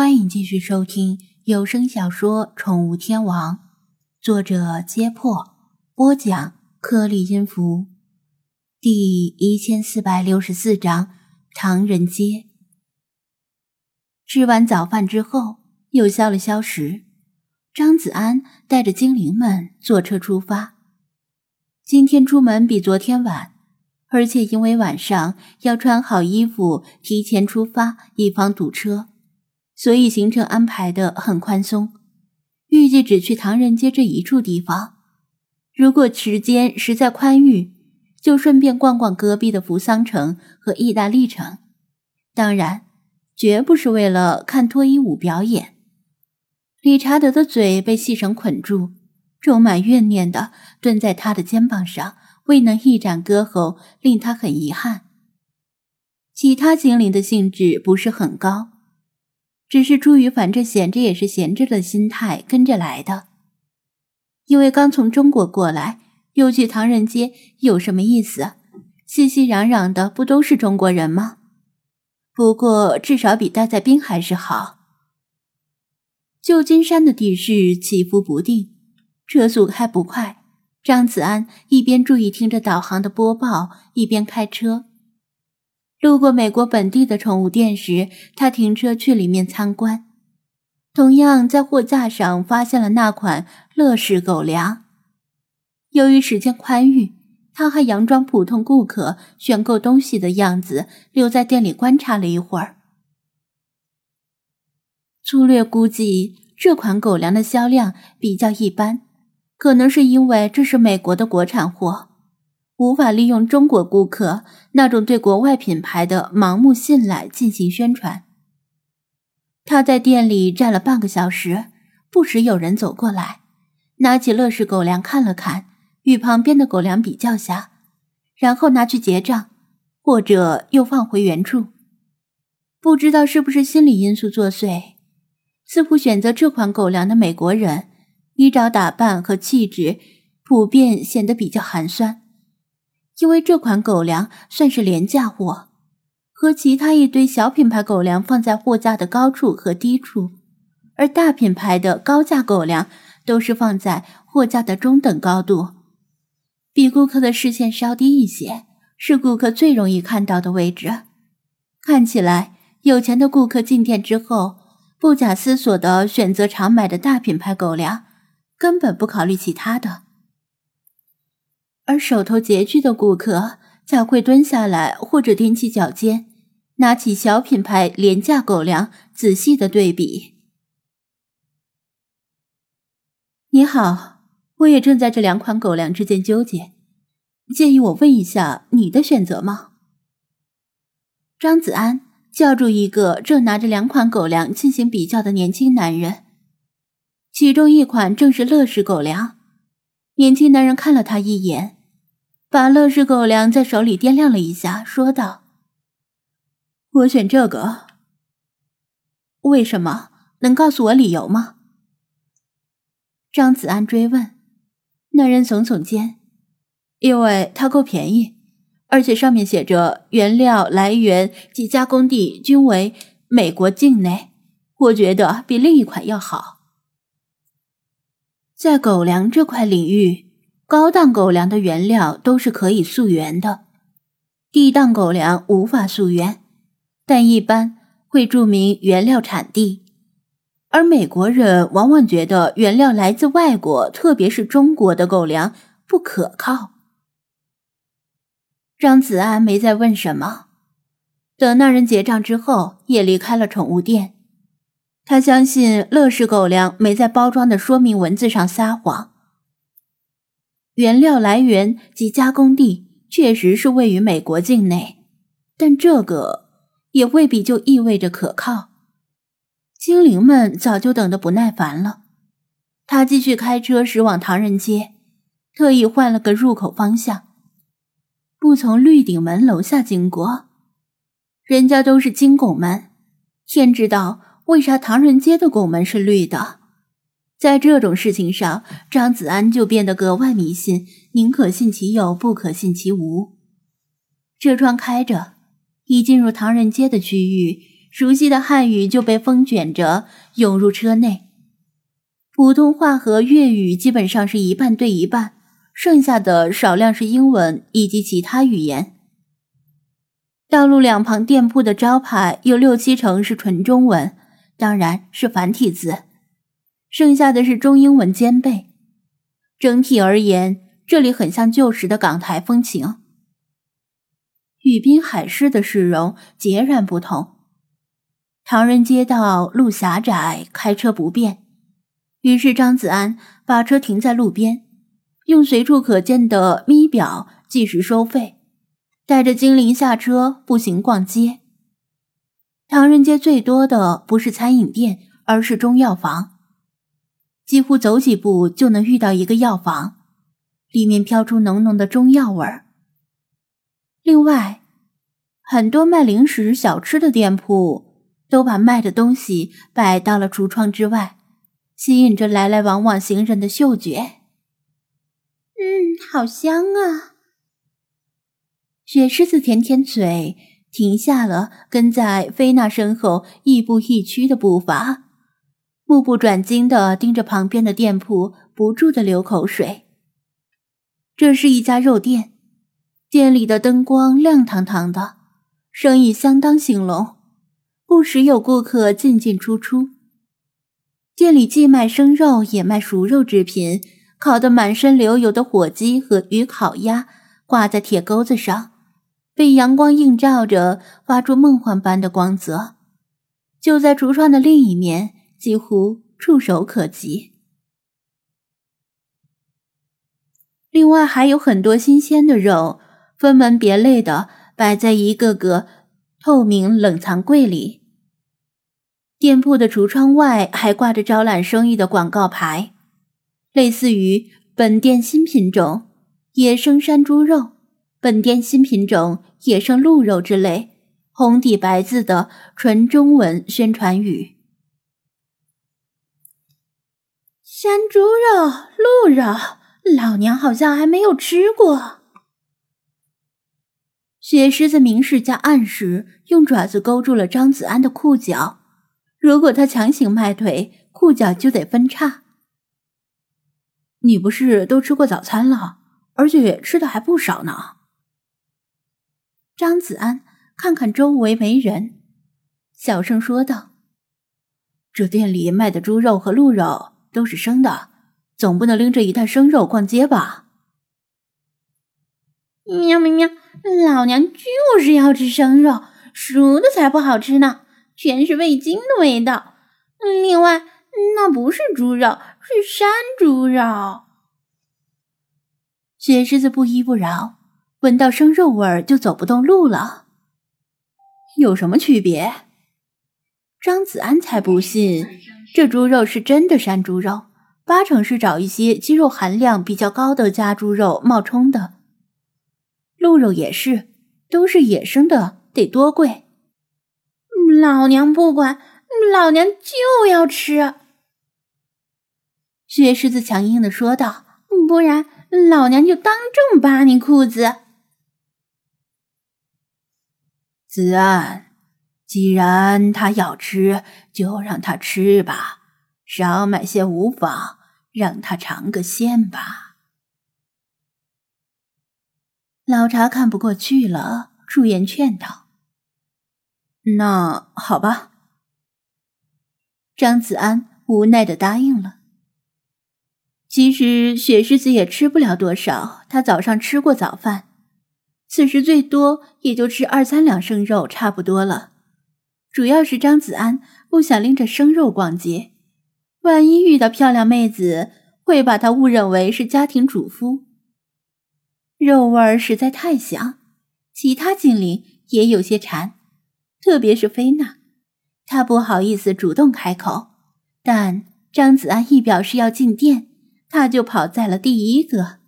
欢迎继续收听有声小说《宠物天王》，作者：揭破，播讲：颗粒音符，第一千四百六十四章：唐人街。吃完早饭之后，又消了消食，张子安带着精灵们坐车出发。今天出门比昨天晚，而且因为晚上要穿好衣服提前出发，以防堵车。所以行程安排的很宽松，预计只去唐人街这一处地方。如果时间实在宽裕，就顺便逛逛隔壁的扶桑城和意大利城。当然，绝不是为了看脱衣舞表演。理查德的嘴被细绳捆住，充满怨念的蹲在他的肩膀上，未能一展歌喉，令他很遗憾。其他精灵的兴致不是很高。只是出于反正闲着也是闲着的心态跟着来的，因为刚从中国过来，又去唐人街，有什么意思？熙熙攘攘的不都是中国人吗？不过至少比待在滨海市好。旧金山的地势起伏不定，车速开不快。张子安一边注意听着导航的播报，一边开车。路过美国本地的宠物店时，他停车去里面参观。同样在货架上发现了那款乐事狗粮。由于时间宽裕，他还佯装普通顾客选购东西的样子，留在店里观察了一会儿。粗略估计，这款狗粮的销量比较一般，可能是因为这是美国的国产货。无法利用中国顾客那种对国外品牌的盲目信赖进行宣传。他在店里站了半个小时，不时有人走过来，拿起乐事狗粮看了看，与旁边的狗粮比较下，然后拿去结账，或者又放回原处。不知道是不是心理因素作祟，似乎选择这款狗粮的美国人，衣着打扮和气质普遍显得比较寒酸。因为这款狗粮算是廉价货，和其他一堆小品牌狗粮放在货架的高处和低处，而大品牌的高价狗粮都是放在货架的中等高度，比顾客的视线稍低一些，是顾客最容易看到的位置。看起来，有钱的顾客进店之后，不假思索地选择常买的大品牌狗粮，根本不考虑其他的。而手头拮据的顾客才会蹲下来，或者踮起脚尖，拿起小品牌廉价狗粮，仔细的对比。你好，我也正在这两款狗粮之间纠结，建议我问一下你的选择吗？张子安叫住一个正拿着两款狗粮进行比较的年轻男人，其中一款正是乐事狗粮。年轻男人看了他一眼。把乐事狗粮在手里掂量了一下，说道：“我选这个。为什么？能告诉我理由吗？”张子安追问。那人耸耸肩：“因为它够便宜，而且上面写着原料来源及加工地均为美国境内，我觉得比另一款要好。在狗粮这块领域。”高档狗粮的原料都是可以溯源的，低档狗粮无法溯源，但一般会注明原料产地。而美国人往往觉得原料来自外国，特别是中国的狗粮不可靠。张子安没再问什么，等那人结账之后，也离开了宠物店。他相信乐事狗粮没在包装的说明文字上撒谎。原料来源及加工地确实是位于美国境内，但这个也未必就意味着可靠。精灵们早就等得不耐烦了。他继续开车驶往唐人街，特意换了个入口方向，不从绿顶门楼下经过。人家都是金拱门，天知道为啥唐人街的拱门是绿的。在这种事情上，张子安就变得格外迷信，宁可信其有，不可信其无。车窗开着，一进入唐人街的区域，熟悉的汉语就被风卷着涌入车内。普通话和粤语基本上是一半对一半，剩下的少量是英文以及其他语言。道路两旁店铺的招牌有六七成是纯中文，当然是繁体字，剩下的是中英文兼备。整体而言，这里很像旧时的港台风情。与滨海市的市容截然不同。唐人街道路狭窄，开车不便，于是张子安把车停在路边，用随处可见的咪表计时收费。带着精灵下车，步行逛街。唐人街最多的不是餐饮店，而是中药房。几乎走几步就能遇到一个药房，里面飘出浓浓的中药味儿。另外，很多卖零食小吃的店铺都把卖的东西摆到了橱窗之外，吸引着来来往往行人的嗅觉。嗯，好香啊！雪狮子舔舔嘴，停下了跟在菲娜身后亦步亦趋的步伐，目不转睛地盯着旁边的店铺，不住地流口水。这是一家肉店，店里的灯光亮堂堂的，生意相当兴隆，不时有顾客进进出出。店里既卖生肉，也卖熟肉制品，烤得满身流油的火鸡和鱼烤鸭挂在铁钩子上。被阳光映照着，发出梦幻般的光泽。就在橱窗的另一面，几乎触手可及。另外还有很多新鲜的肉，分门别类的摆在一个个透明冷藏柜里。店铺的橱窗外还挂着招揽生意的广告牌，类似于“本店新品种野生山猪肉”。本店新品种野生鹿肉之类，红底白字的纯中文宣传语。山猪肉、鹿肉，老娘好像还没有吃过。雪狮子明示加暗示，用爪子勾住了张子安的裤脚。如果他强行迈腿，裤脚就得分叉。你不是都吃过早餐了，而且吃的还不少呢。张子安看看周围没人，小声说道：“这店里卖的猪肉和鹿肉都是生的，总不能拎着一袋生肉逛街吧？”喵喵喵！老娘就是要吃生肉，熟的才不好吃呢，全是味精的味道。另外，那不是猪肉，是山猪肉。雪狮子不依不饶。闻到生肉味儿就走不动路了，有什么区别？张子安才不信，这猪肉是真的山猪肉，八成是找一些肌肉含量比较高的家猪肉冒充的。鹿肉也是，都是野生的，得多贵？老娘不管，老娘就要吃！雪狮子强硬的说道：“不然，老娘就当众扒你裤子！”子安，既然他要吃，就让他吃吧，少买些无妨，让他尝个鲜吧。老茶看不过去了，出言劝道：“那好吧。”张子安无奈的答应了。其实雪狮子也吃不了多少，他早上吃过早饭。此时最多也就吃二三两生肉，差不多了。主要是张子安不想拎着生肉逛街，万一遇到漂亮妹子，会把他误认为是家庭主妇。肉味儿实在太香，其他精灵也有些馋，特别是菲娜，她不好意思主动开口，但张子安一表示要进店，她就跑在了第一个。